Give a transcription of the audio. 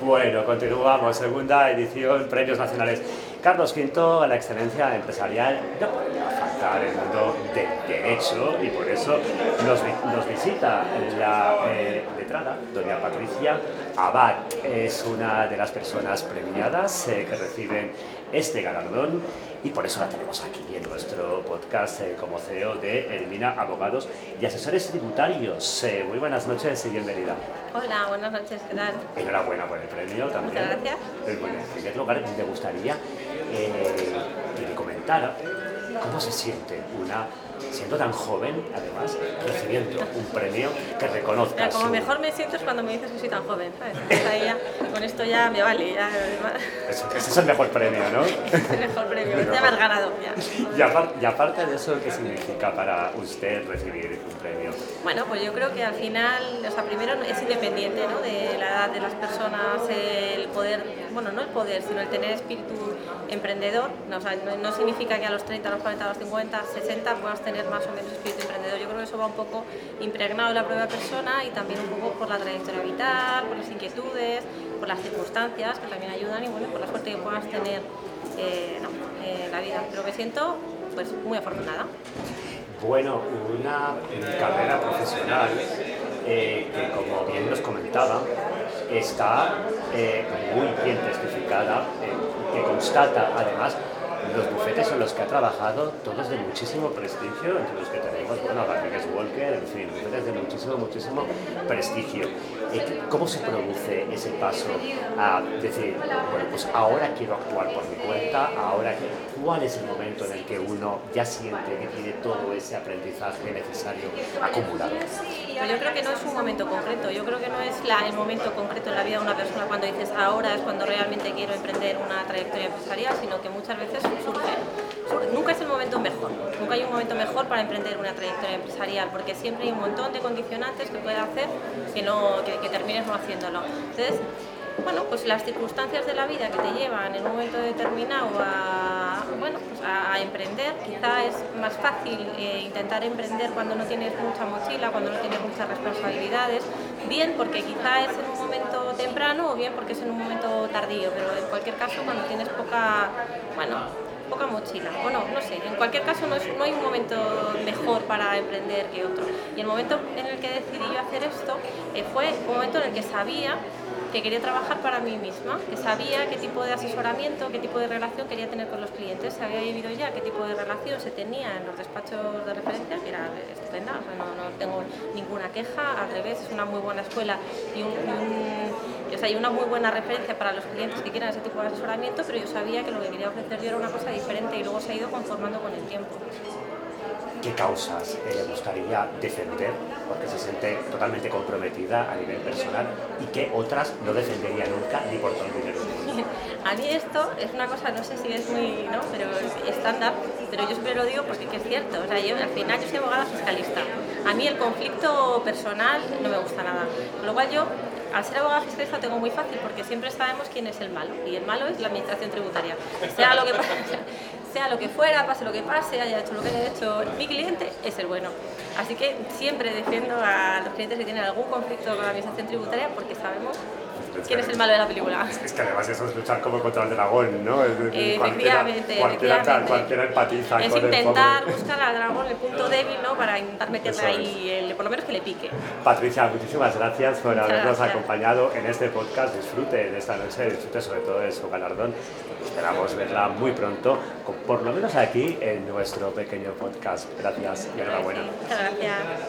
Bueno, continuamos, segunda edición, Premios Nacionales. Carlos V, la excelencia empresarial, no faltar el mundo del derecho y por eso nos, nos visita la eh, letrada, doña Patricia Abad. Es una de las personas premiadas eh, que reciben este galardón y por eso la tenemos aquí en nuestro podcast eh, como CEO de Elimina Abogados y Asesores Tributarios. Eh, muy buenas noches y bienvenida. Hola, buenas noches, ¿qué tal? Enhorabuena por el premio también. Muchas gracias. Eh, bueno, en primer lugar, me gustaría que le comentara cómo se siente una siendo tan joven, además, recibiendo un premio que reconozca. como mejor me siento es cuando me dices que soy tan joven, ¿sabes? con esto ya me vale. Ya, ese es el mejor premio, ¿no? el mejor premio, ya me has ganado. Ya. Y, aparte, de eso, ¿qué significa para usted recibir un? Bueno, pues yo creo que al final, o sea, primero es independiente ¿no? de la edad de las personas, el poder, bueno, no el poder, sino el tener espíritu emprendedor. No, o sea, no significa que a los 30, a los 40, a los 50, 60 puedas tener más o menos espíritu emprendedor. Yo creo que eso va un poco impregnado en la propia persona y también un poco por la trayectoria vital, por las inquietudes, por las circunstancias que también ayudan y bueno, por la suerte que puedas tener eh, en la vida. Pero me siento pues muy afortunada. Bueno, una carrera profesional eh, que como bien nos comentaba, está eh, muy bien testificada, que constata además los bufetes en los que ha trabajado, todos de muchísimo prestigio, entre los que tenemos, bueno, Rodríguez Walker, en fin, bufetes de muchísimo, muchísimo prestigio. ¿Cómo se produce ese paso a decir, bueno, pues ahora quiero actuar por mi cuenta, ahora cuál es el momento en el que uno ya siente que tiene todo ese aprendizaje necesario acumulado? Pues yo creo que no es un momento concreto, yo creo que no es la, el momento concreto en la vida de una persona cuando dices ahora es cuando realmente quiero emprender una trayectoria empresarial, sino que muchas veces Nunca es el momento mejor, nunca hay un momento mejor para emprender una trayectoria empresarial, porque siempre hay un montón de condicionantes que puede hacer que, no, que termines no haciéndolo. Entonces, bueno, pues las circunstancias de la vida que te llevan en un momento determinado a, bueno, pues a, emprender, quizá es más fácil eh, intentar emprender cuando no tienes mucha mochila, cuando no tienes muchas responsabilidades, bien porque quizá es en un momento temprano o bien porque es en un momento tardío, pero en cualquier caso cuando tienes poca, bueno, poca mochila, o no, no sé, en cualquier caso no, no hay un momento mejor para emprender que otro. Y el momento en el que decidí yo hacer esto eh, fue un momento en el que sabía que quería trabajar para mí misma, que sabía qué tipo de asesoramiento, qué tipo de relación quería tener con los clientes, se había vivido ya qué tipo de relación se tenía en los despachos de referencia, que era estupenda, o sea, no, tengo ninguna queja, al revés, es una muy buena escuela y, o sea, hay una muy buena referencia para los clientes que quieran ese tipo de asesoramiento, pero yo sabía que lo que quería ofrecer yo era una cosa diferente y luego se ha ido conformando con el tiempo qué causas le gustaría defender, porque se siente totalmente comprometida a nivel personal, y qué otras no defendería nunca ni por todo el dinero. A mí esto es una cosa, no sé si es muy, ¿no? pero estándar, pero yo siempre lo digo porque es cierto. O sea, yo al final yo soy abogada fiscalista. A mí el conflicto personal no me gusta nada. Con lo cual yo al ser abogada fiscalista tengo muy fácil porque siempre sabemos quién es el malo y el malo es la administración tributaria. Sea lo que, sea lo que fuera, pase lo que pase, haya hecho lo que haya hecho mi cliente, es el bueno. Así que siempre defiendo a los clientes que tienen algún conflicto con la administración tributaria porque sabemos quién es el malo de la película. Es que además eso es luchar como contra el dragón, ¿no? Es decir, efectivamente, cualquiera, cualquiera, empatiza es intentar buscar al dragón el punto débil, ¿no? Para intentar meterle ahí, el, por lo menos que le pique. Patricia, muchísimas gracias por habernos acompañado en este podcast. Disfrute de esta noche, disfrute sobre todo de su galardón. Esperamos verla muy pronto, por lo menos aquí en nuestro pequeño podcast. Gracias y enhorabuena. muchas gracias.